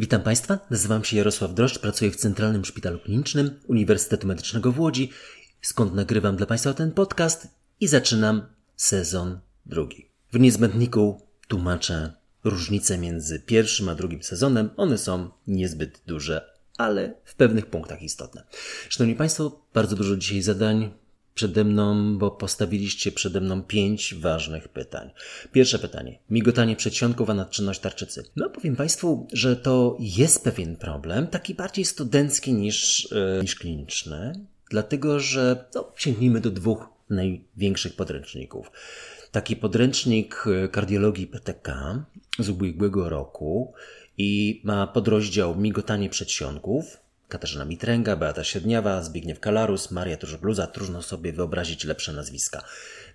Witam Państwa, nazywam się Jarosław Droszcz, pracuję w Centralnym Szpitalu Klinicznym Uniwersytetu Medycznego w Łodzi, skąd nagrywam dla Państwa ten podcast i zaczynam sezon drugi. W niezbędniku tłumaczę różnice między pierwszym a drugim sezonem. One są niezbyt duże, ale w pewnych punktach istotne. Szanowni Państwo, bardzo dużo dzisiaj zadań przede mną, bo postawiliście przede mną pięć ważnych pytań. Pierwsze pytanie. Migotanie przedsionków, a nadczynność tarczycy. No, powiem Państwu, że to jest pewien problem, taki bardziej studencki niż, yy, niż kliniczny, dlatego że no, sięgnijmy do dwóch największych podręczników. Taki podręcznik e, kardiologii PTK z ubiegłego roku i ma podrozdział migotanie przedsionków, Katarzyna Mitręga, Beata Siedniawa, Zbigniew Kalarus, Maria Turzbluza. Trudno sobie wyobrazić lepsze nazwiska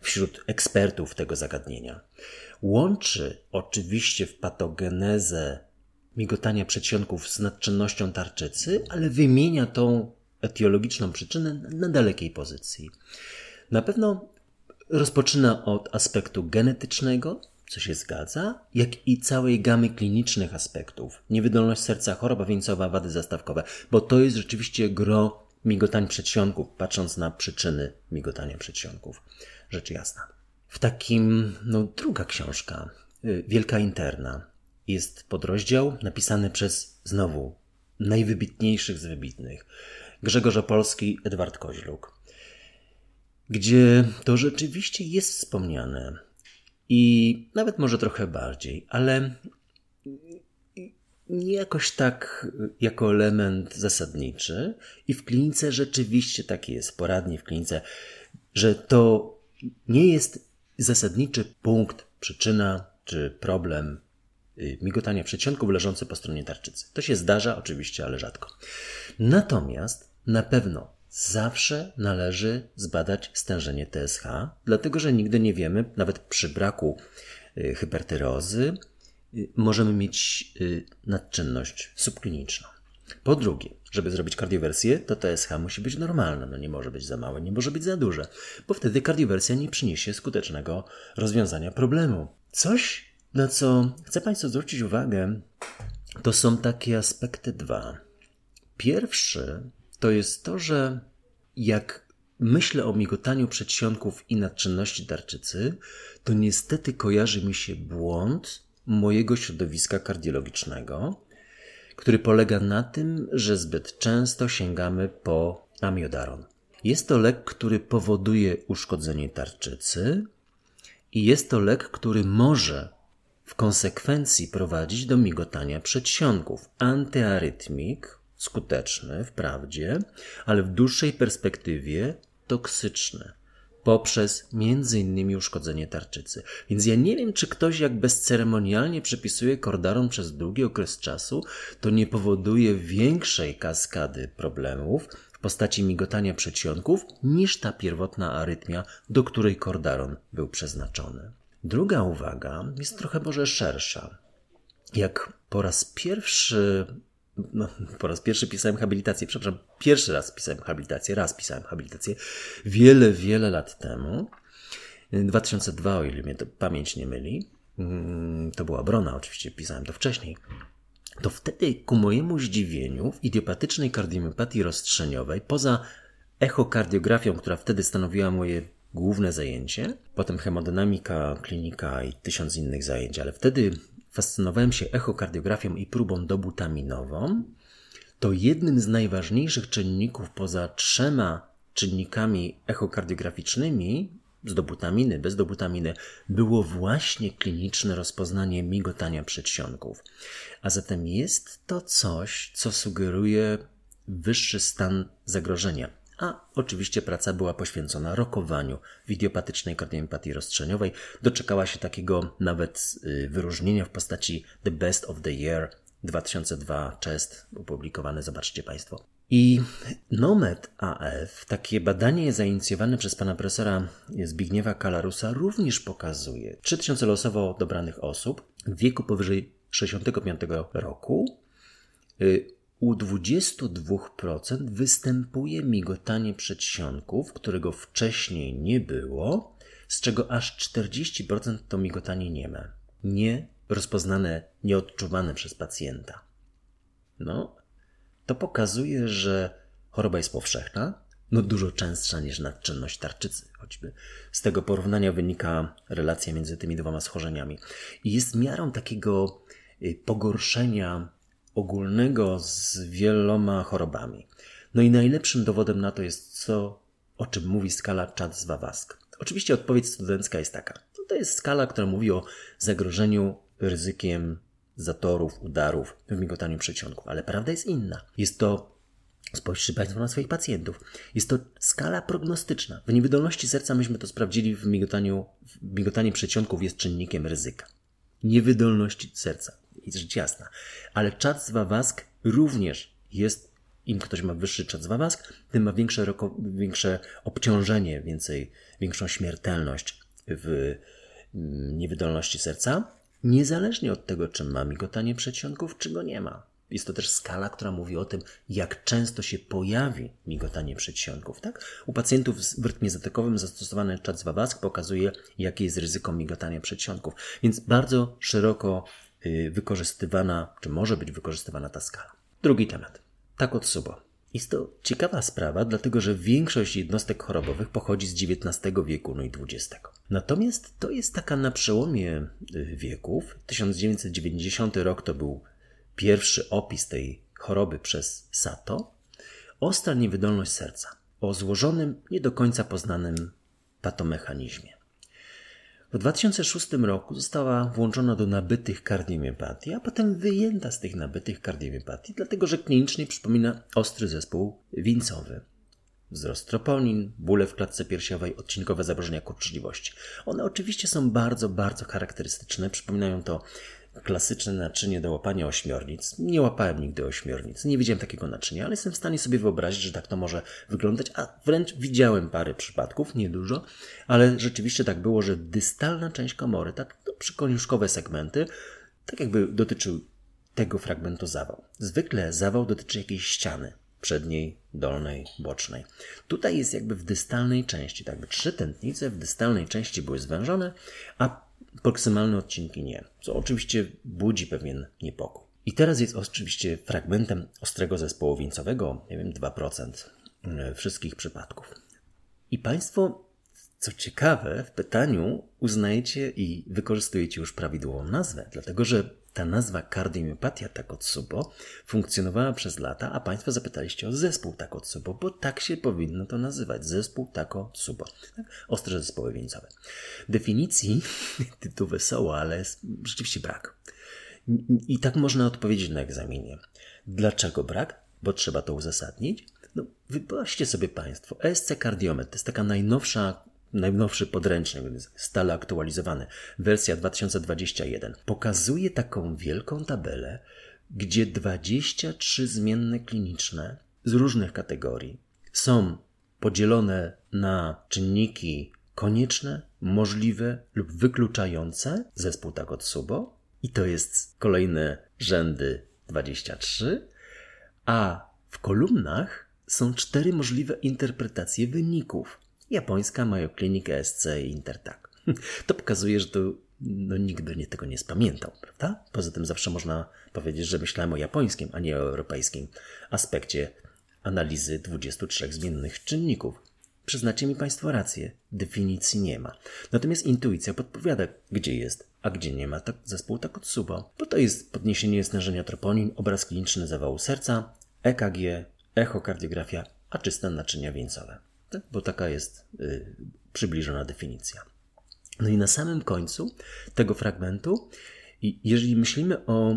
wśród ekspertów tego zagadnienia. Łączy oczywiście w patogenezę migotania przedsionków z nadczynnością tarczycy, ale wymienia tą etiologiczną przyczynę na dalekiej pozycji. Na pewno rozpoczyna od aspektu genetycznego, co się zgadza, jak i całej gamy klinicznych aspektów. Niewydolność serca, choroba wieńcowa, wady zastawkowe, bo to jest rzeczywiście gro migotań przedsionków, patrząc na przyczyny migotania przedsionków. Rzecz jasna. W takim, no druga książka, y, Wielka Interna, jest podrozdział napisany przez znowu najwybitniejszych z wybitnych. Grzegorz Opolski, Edward Koźluk. Gdzie to rzeczywiście jest wspomniane, i nawet może trochę bardziej, ale nie jakoś tak jako element zasadniczy. I w klinice rzeczywiście tak jest, poradnie w klinice, że to nie jest zasadniczy punkt, przyczyna czy problem y, migotania przedsionków leżący po stronie tarczycy. To się zdarza oczywiście, ale rzadko. Natomiast na pewno zawsze należy zbadać stężenie TSH, dlatego że nigdy nie wiemy, nawet przy braku y, hypertyrozy, y, możemy mieć y, nadczynność subkliniczną. Po drugie, żeby zrobić kardiowersję, to TSH musi być normalne, no nie może być za małe, nie może być za duże, bo wtedy kardiowersja nie przyniesie skutecznego rozwiązania problemu. Coś, na co chcę Państwu zwrócić uwagę, to są takie aspekty dwa. Pierwszy to jest to, że jak myślę o migotaniu przedsionków i nadczynności tarczycy, to niestety kojarzy mi się błąd mojego środowiska kardiologicznego, który polega na tym, że zbyt często sięgamy po amiodaron. Jest to lek, który powoduje uszkodzenie tarczycy i jest to lek, który może w konsekwencji prowadzić do migotania przedsionków. Antyarytmik skuteczny wprawdzie, ale w dłuższej perspektywie toksyczny poprzez innymi uszkodzenie tarczycy. Więc ja nie wiem, czy ktoś jak bezceremonialnie przepisuje kordaron przez długi okres czasu, to nie powoduje większej kaskady problemów w postaci migotania przedsionków niż ta pierwotna arytmia, do której kordaron był przeznaczony. Druga uwaga jest trochę może szersza. Jak po raz pierwszy no, po raz pierwszy pisałem habilitację, przepraszam, pierwszy raz pisałem habilitację, raz pisałem habilitację, wiele, wiele lat temu. 2002, o ile mnie to pamięć nie myli. Mm, to była Brona, oczywiście pisałem to wcześniej. To wtedy, ku mojemu zdziwieniu, w idiopatycznej kardiomyopatii rozstrzeniowej, poza echokardiografią, która wtedy stanowiła moje główne zajęcie, potem hemodynamika, klinika i tysiąc innych zajęć, ale wtedy fascynowałem się echokardiografią i próbą dobutaminową, to jednym z najważniejszych czynników poza trzema czynnikami echokardiograficznymi z dobutaminy, bez dobutaminy, było właśnie kliniczne rozpoznanie migotania przedsionków. A zatem jest to coś, co sugeruje wyższy stan zagrożenia a oczywiście praca była poświęcona rokowaniu w idiopatycznej kardiomyopatii rozstrzeniowej. Doczekała się takiego nawet y, wyróżnienia w postaci The Best of the Year 2002 Chest, opublikowane, zobaczcie Państwo. I NOMED AF, takie badanie zainicjowane przez pana profesora Zbigniewa Kalarusa, również pokazuje 3000 losowo dobranych osób w wieku powyżej 65 roku y, u 22% występuje migotanie przedsionków, którego wcześniej nie było, z czego aż 40% to migotanie nieme, nie rozpoznane, nieodczuwane przez pacjenta. no, to pokazuje, że choroba jest powszechna, no dużo częstsza niż nadczynność tarczycy, choćby. Z tego porównania wynika relacja między tymi dwoma schorzeniami. I jest miarą takiego y, pogorszenia ogólnego z wieloma chorobami. No i najlepszym dowodem na to jest co, o czym mówi skala Czad-Zwawask. Oczywiście odpowiedź studencka jest taka. No to jest skala, która mówi o zagrożeniu ryzykiem zatorów, udarów w migotaniu przedsionków, ale prawda jest inna. Jest to Spojrzcie Państwo na swoich pacjentów. Jest to skala prognostyczna. W niewydolności serca myśmy to sprawdzili w migotaniu, w migotanie przedsionków jest czynnikiem ryzyka. Niewydolności serca. Jest rzecz jasna. Ale czat z Wawask również jest, im ktoś ma wyższy czat z Wawask, tym ma większe, większe obciążenie, więcej, większą śmiertelność w mm, niewydolności serca, niezależnie od tego, czy ma migotanie przedsionków, czy go nie ma. Jest to też skala, która mówi o tym, jak często się pojawi migotanie przedsionków. Tak? U pacjentów w rytmie zatykowym zastosowany czat z pokazuje, jakie jest ryzyko migotania przedsionków. Więc bardzo szeroko wykorzystywana, czy może być wykorzystywana ta skala. Drugi temat. Takotsubo. Jest to ciekawa sprawa, dlatego że większość jednostek chorobowych pochodzi z XIX wieku, no i XX. Natomiast to jest taka na przełomie y, wieków. 1990 rok to był pierwszy opis tej choroby przez Sato, ostra niewydolność serca o złożonym, nie do końca poznanym patomechanizmie. W 2006 roku została włączona do nabytych kardiomiopatii, a potem wyjęta z tych nabytych kardiomiopatii, dlatego że klinicznie przypomina ostry zespół wieńcowy. Wzrost troponin, bóle w klatce piersiowej, odcinkowe zaburzenia kurczliwości. One oczywiście są bardzo, bardzo charakterystyczne. Przypominają to klasyczne naczynie do łapania ośmiornic. Nie łapałem nigdy ośmiornic, nie widziałem takiego naczynia, ale jestem w stanie sobie wyobrazić, że tak to może wyglądać, a wręcz widziałem parę przypadków, niedużo, ale rzeczywiście tak było, że dystalna część komory, tak no, przykoniuszkowe segmenty, tak jakby dotyczył tego fragmentu zawał. Zwykle zawał dotyczy jakiejś ściany, przedniej, dolnej, bocznej. Tutaj jest jakby w dystalnej części, tak jakby trzy tętnice w dystalnej części były zwężone, a proksymalne odcinki nie, co oczywiście budzi pewien niepokój. I teraz jest oczywiście fragmentem ostrego zespołu wieńcowego, nie wiem, 2% e, wszystkich przypadków. I Państwo, co ciekawe, w pytaniu uznajecie i wykorzystujecie już prawidłową nazwę, dlatego że ta nazwa kardiomiopatia Takotsubo funkcjonowała przez lata, a Państwo zapytaliście o zespół Takotsubo, bo tak się powinno to nazywać. Zespół Takotsubo. Tak? Ostre zespoły wieńcowe. Definicji tytuł wesoło, ale rzeczywiście brak. I tak można odpowiedzieć na egzaminie. Dlaczego brak? Bo trzeba to uzasadnić. No, wyobraźcie sobie Państwo, ESC Cardiomet to jest taka najnowsza najnowszy podręcznik, stale aktualizowany, wersja 2021, pokazuje taką wielką tabelę, gdzie 23 zmienne kliniczne z różnych kategorii są podzielone na czynniki konieczne, możliwe lub wykluczające zespół Takotsubo i to jest kolejne rzędy 23, a w kolumnach są cztery możliwe interpretacje wyników japońska Mayo Clinic ESC Intertak. To pokazuje, że to no, nikt by nie tego nie spamiętał, prawda? Poza tym zawsze można powiedzieć, że myślałem o japońskim, a nie o europejskim aspekcie analizy 23 zmiennych czynników. Przyznacie mi Państwo rację, definicji nie ma. Natomiast intuicja podpowiada, gdzie jest, a gdzie nie ma tak zespół Takotsubo, bo to jest podniesienie stężenia troponin, obraz kliniczny zawału serca, EKG, echokardiografia, a czyste naczynia wieńcowe? Bo taka jest y, przybliżona definicja. No i na samym końcu tego fragmentu, jeżeli myślimy o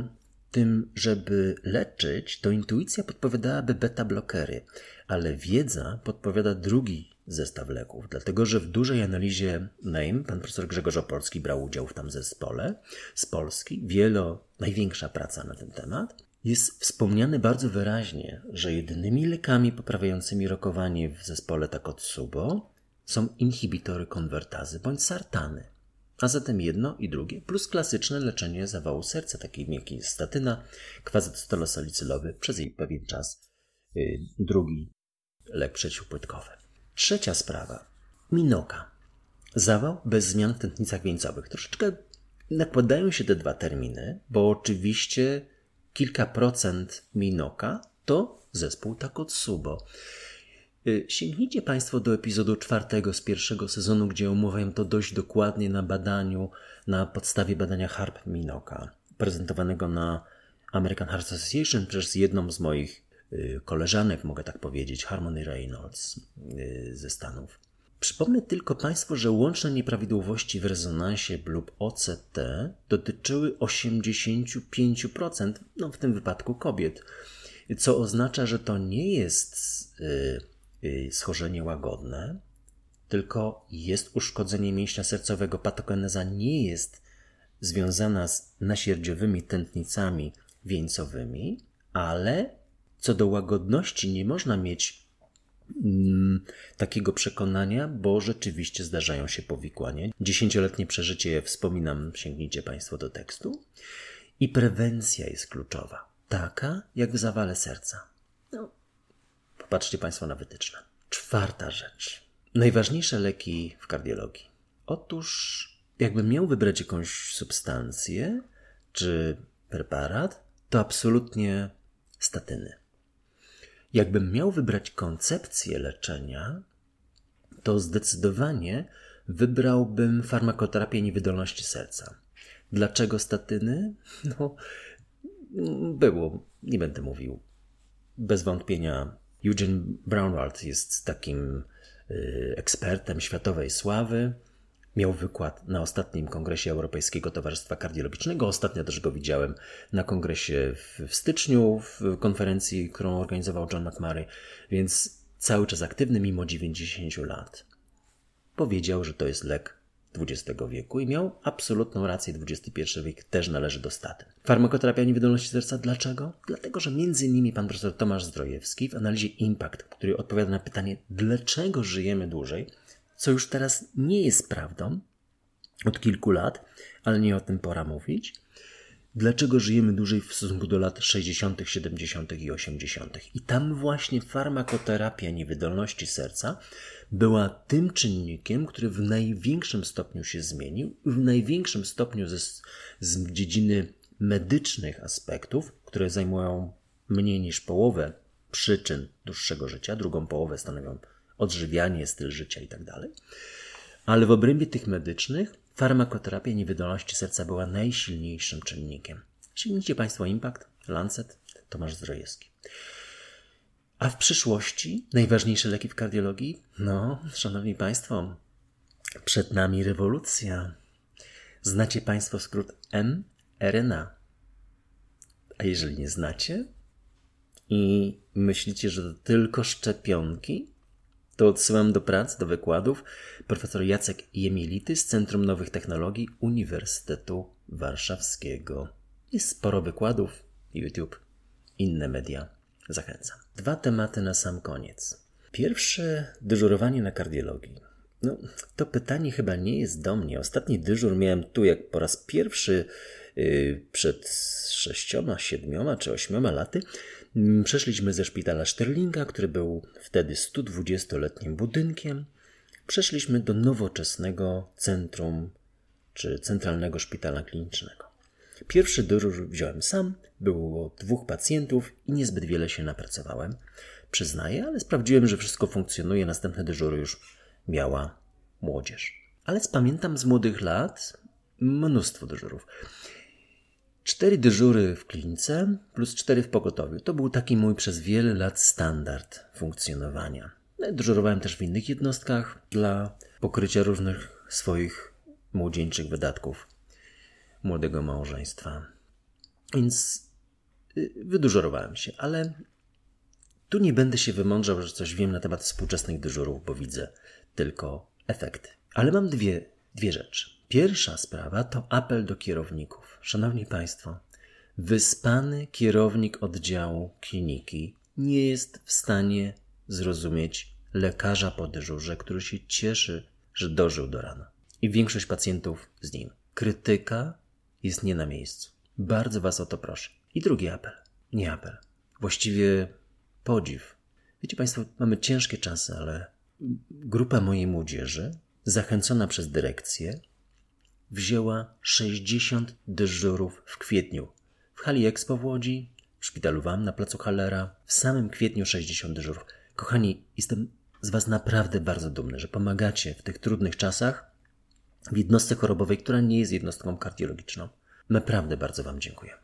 tym, żeby leczyć, to intuicja podpowiadałaby beta-blokery, ale wiedza podpowiada drugi zestaw leków, dlatego że w dużej analizie NAME pan profesor Grzegorz Opolski brał udział w tam zespole z Polski, wielo, największa praca na ten temat jest wspomniane bardzo wyraźnie, że jedynymi lekami poprawiającymi rokowanie w zespole Takotsubo są inhibitory konwertazy bądź sartany. A zatem jedno i drugie, plus klasyczne leczenie zawału serca, takim jak jest statyna, kwazytostolosalicylowy przez jej pewien czas, yy, drugi lek przeciwpłytkowy. Trzecia sprawa. Minoka. Zawał bez zmian w tętnicach wieńcowych. Troszeczkę nakładają się te dwa terminy, bo oczywiście kilka procent Minoka, to zespół Takotsubo. Y, sięgnijcie Państwo do epizodu czwartego z pierwszego sezonu, gdzie omawiam to dość dokładnie na badaniu, na podstawie badania harp Minoka, prezentowanego na American Heart Association przez jedną z moich y, koleżanek, mogę tak powiedzieć, Harmony Reynolds y, ze Stanów. Przypomnę tylko Państwu, że łączne nieprawidłowości w rezonansie lub OCT dotyczyły 85%, no w tym wypadku kobiet, co oznacza, że to nie jest y, y, schorzenie łagodne, tylko jest uszkodzenie mięśnia sercowego. Patogeneza nie jest związana z nasierdziowymi tętnicami wieńcowymi, ale co do łagodności nie można mieć takiego przekonania, bo rzeczywiście zdarzają się powikłania. Dziesięcioletnie przeżycie, wspominam, sięgnijcie Państwo do tekstu. I prewencja jest kluczowa. Taka jak w zawale serca. No, popatrzcie Państwo na wytyczne. Czwarta rzecz. Najważniejsze leki w kardiologii. Otóż, jakbym miał wybrać jakąś substancję czy preparat, to absolutnie statyny. Jakbym miał wybrać koncepcję leczenia, to zdecydowanie wybrałbym farmakoterapię niewydolności serca. Dlaczego statyny? No, było, nie będę mówił. Bez wątpienia Eugene Brownwald jest takim y, ekspertem światowej sławy. Miał wykład na ostatnim kongresie Europejskiego Towarzystwa Kardiologicznego. Ostatnio też go widziałem na kongresie w, styczniu, w konferencji, którą organizował John McMurray, więc cały czas aktywny mimo 90 lat. Powiedział, że to jest lek XX wieku i miał absolutną rację. XXI wiek też należy do statyn. Farmakoterapia niewydolności serca. Dlaczego? Dlatego, że między innymi pan profesor Tomasz Zdrojewski w analizie Impact, który odpowiada na pytanie, dlaczego żyjemy dłużej, co już teraz nie jest prawdą od kilku lat, ale nie o tym pora mówić. Dlaczego żyjemy dłużej w stosunku do lat 60., 70. i 80. I tam właśnie farmakoterapia niewydolności serca była tym czynnikiem, który w największym stopniu się zmienił, w największym stopniu ze, z dziedziny medycznych aspektów, które zajmują mniej niż połowę przyczyn dłuższego życia, drugą połowę stanowią odżywianie, styl życia itd. Tak Ale w obrębie tych medycznych farmakoterapia niewydolności serca była najsilniejszym czynnikiem. Sięgnijcie Państwo Impact, Lancet, Tomasz Zdrojewski. A w przyszłości najważniejsze leki w kardiologii? No, szanowni Państwo, przed nami rewolucja. Znacie Państwo skrót mRNA. A jeżeli nie znacie i myślicie, że to tylko szczepionki, to odsyłam do prac, do wykładów profesor Jacek Jemielity z Centrum Nowych Technologii Uniwersytetu Warszawskiego. Jest sporo wykładów, YouTube, inne media. Zachęcam. Dwa tematy na sam koniec. Pierwsze, dyżurowanie na kardiologii. No, to pytanie chyba nie jest do mnie. Ostatni dyżur miałem tu jak po raz pierwszy yy, przed sześcioma, siedmioma czy ośmioma laty. Mm, przeszliśmy ze szpitala Sterlinga, który był wtedy 120-letnim budynkiem. Przeszliśmy do nowoczesnego centrum czy centralnego szpitala klinicznego. Pierwszy dyżur wziąłem sam, było dwóch pacjentów i niezbyt wiele się napracowałem. Przyznaję, ale sprawdziłem, że wszystko funkcjonuje. Następne dyżury już miała młodzież. Ale spamiętam z młodych lat mnóstwo dyżurów. Cztery dyżury w klinice plus cztery w pogotowiu. To był taki mój przez wiele lat standard funkcjonowania. Dyżurowałem też w innych jednostkach dla pokrycia różnych swoich młodzieńczych wydatków młodego małżeństwa. Więc y, wydużorowałem się, ale tu nie będę się wymądrzał, że coś wiem na temat współczesnych dyżurów, bo widzę tylko efekty. Ale mam dwie, dwie rzeczy. Pierwsza sprawa to apel do kierowników. Szanowni Państwo, wyspany kierownik oddziału kliniki nie jest w stanie zrozumieć lekarza po dyżurze, który się cieszy, że dożył do rana. I większość pacjentów z nim. Krytyka jest nie na miejscu. Bardzo Was o to proszę. I drugi apel. Nie apel. Właściwie podziw. Wiecie Państwo, mamy ciężkie czasy, ale grupa mojej młodzieży, zachęcona przez dyrekcję, wzięła 60 dyżurów w kwietniu. w hali Expo w Łodzi, w szpitalu WAM na placu Hallera, w samym kwietniu 60 dyżurów. Kochani, jestem z Was naprawdę bardzo dumny, że pomagacie w tych trudnych czasach w jednostce chorobowej, która nie jest jednostką kardiologiczną. Naprawdę bardzo Wam dziękuję.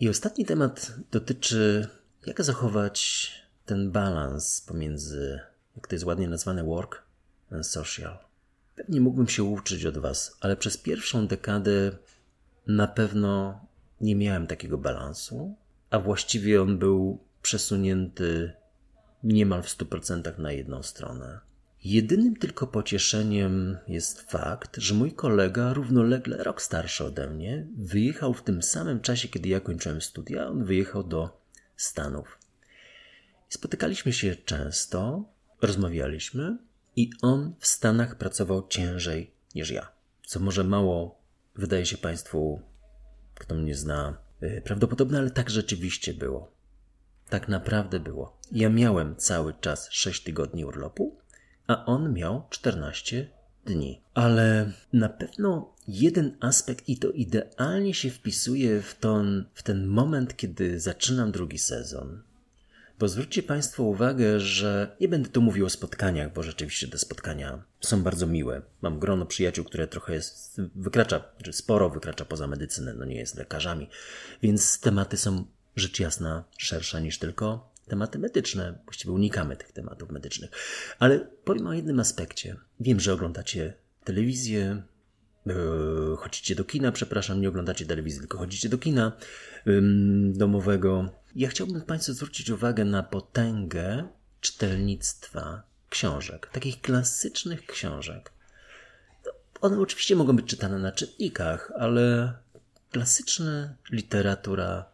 I ostatni temat dotyczy, jak zachować ten balans pomiędzy, jak to jest ładnie nazwane, work and social. Pewnie mógłbym się uczyć od Was, ale przez pierwszą dekadę na pewno nie miałem takiego balansu, a właściwie on był przesunięty niemal w 100% na jedną stronę. Jedynym tylko pocieszeniem jest fakt, że mój kolega, równolegle rok starszy ode mnie, wyjechał w tym samym czasie, kiedy ja kończyłem studia, on wyjechał do Stanów. Spotykaliśmy się często, rozmawialiśmy i on w Stanach pracował ciężej niż ja. Co może mało wydaje się Państwu, kto mnie zna, y, prawdopodobne, ale tak rzeczywiście było. Tak naprawdę było. Ja miałem cały czas 6 tygodni urlopu, a on miał 14 dni. Ale na pewno jeden aspekt, i to idealnie się wpisuje w, w ten moment, kiedy zaczynam drugi sezon. Bo zwróćcie Państwo uwagę, że nie będę tu mówił o spotkaniach, bo rzeczywiście te spotkania są bardzo miłe. Mam grono przyjaciół, które trochę jest, wykracza, czy sporo wykracza poza medycynę, no nie jest lekarzami, więc tematy są rzecz jasna szersze niż tylko tematy medyczne. Właściwie unikamy tych tematów medycznych. Ale powiem o jednym aspekcie. Wiem, że oglądacie telewizję, yy, chodzicie do kina, przepraszam, nie oglądacie telewizji, tylko chodzicie do kina domowego. Ja chciałbym Państwu zwrócić uwagę na potęgę czytelnictwa książek, takich klasycznych książek. One oczywiście mogą być czytane na czytnikach, ale klasyczna literatura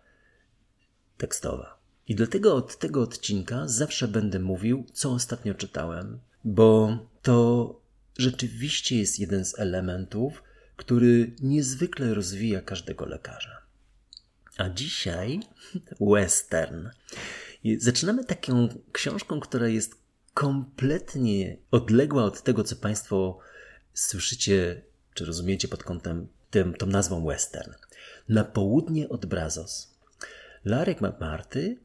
tekstowa. I dlatego od tego odcinka zawsze będę mówił, co ostatnio czytałem, bo to rzeczywiście jest jeden z elementów, który niezwykle rozwija każdego lekarza. A dzisiaj western. Zaczynamy taką książką, która jest kompletnie odległa od tego, co Państwo słyszycie, czy rozumiecie pod kątem tym, tą nazwą western. Na południe od Brazos. Larek McMarty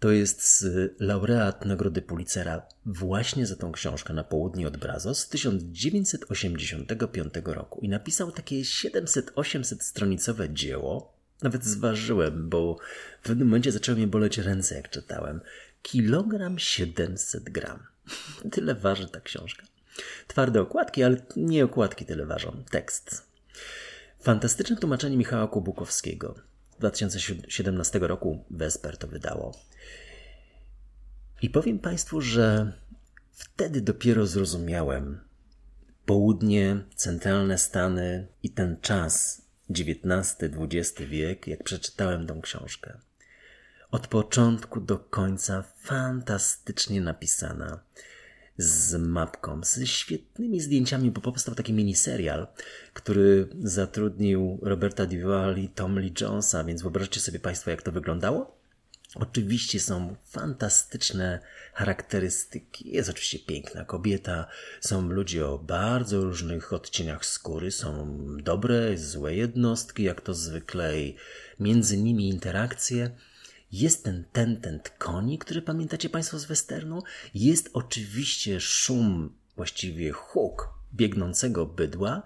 to jest laureat Nagrody Pulitzera właśnie za tą książkę Na południe od Brazos z 1985 roku i napisał takie 700-800 stronicowe dzieło. Nawet zważyłem, bo w pewnym momencie zaczęły mnie boleć ręce, jak czytałem. Kilogram 700 gram. Tyle waży ta książka. Twarde okładki, ale nie okładki tyle ważą. Tekst. Fantastyczne tłumaczenie Michała Kubukowskiego. 2017 roku Vesper to wydało. I powiem Państwu, że wtedy dopiero zrozumiałem południe, centralne Stany i ten czas, XIX-XX wiek, jak przeczytałem tą książkę. Od początku do końca fantastycznie napisana z mapką, z świetnymi zdjęciami, bo powstał taki miniserial, który zatrudnił Roberta Duval i Tom Lee Jonesa, więc wyobraźcie sobie Państwo, jak to wyglądało. Oczywiście są fantastyczne charakterystyki. Jest oczywiście piękna kobieta, są ludzie o bardzo różnych odcieniach skóry, są dobre, złe jednostki, jak to zwykle, i między nimi interakcje. Jest ten tentent koni, który pamiętacie Państwo z westernu. Jest oczywiście szum, właściwie huk biegnącego bydła,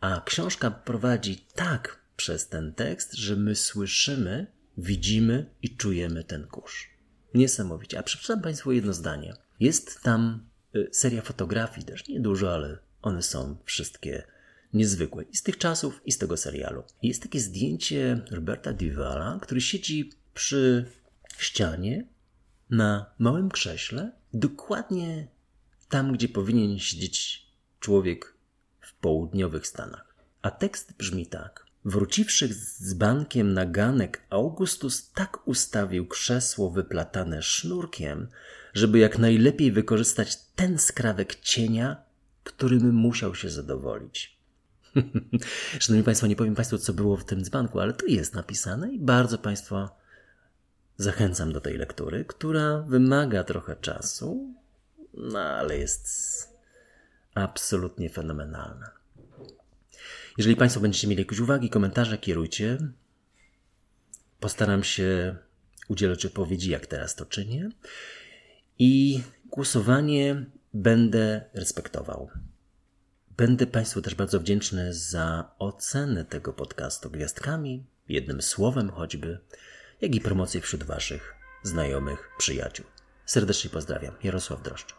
a książka prowadzi tak przez ten tekst, że my słyszymy, widzimy i czujemy ten kurz. Niesamowicie. A przeczytam Państwu jedno zdanie. Jest tam y, seria fotografii, też niedużo, ale one są wszystkie niezwykłe. I z tych czasów, i z tego serialu. Jest takie zdjęcie Roberta Duvala, który siedzi przy ścianie na małym krześle, dokładnie tam, gdzie powinien siedzieć człowiek w południowych Stanach. A tekst brzmi tak. Wróciwszy z bankiem na ganek, Augustus tak ustawił krzesło wyplatane sznurkiem, żeby jak najlepiej wykorzystać ten skrawek cienia, którym musiał się zadowolić. Szanowni Państwo, nie powiem Państwu, co było w tym dzbanku, ale tu jest napisane i bardzo Państwa zachęcam do tej lektury, która wymaga trochę czasu, no ale jest absolutnie fenomenalna. Jeżeli Państwo będziecie mieli jakieś uwagi, komentarze, kierujcie. Postaram się udzielać odpowiedzi, jak teraz to czynię. I głosowanie będę respektował. Będę Państwu też bardzo wdzięczny za ocenę tego podcastu gwiazdkami, jednym słowem choćby, jak i promocję wśród Waszych znajomych, przyjaciół. Serdecznie pozdrawiam. Jarosław Droszcz.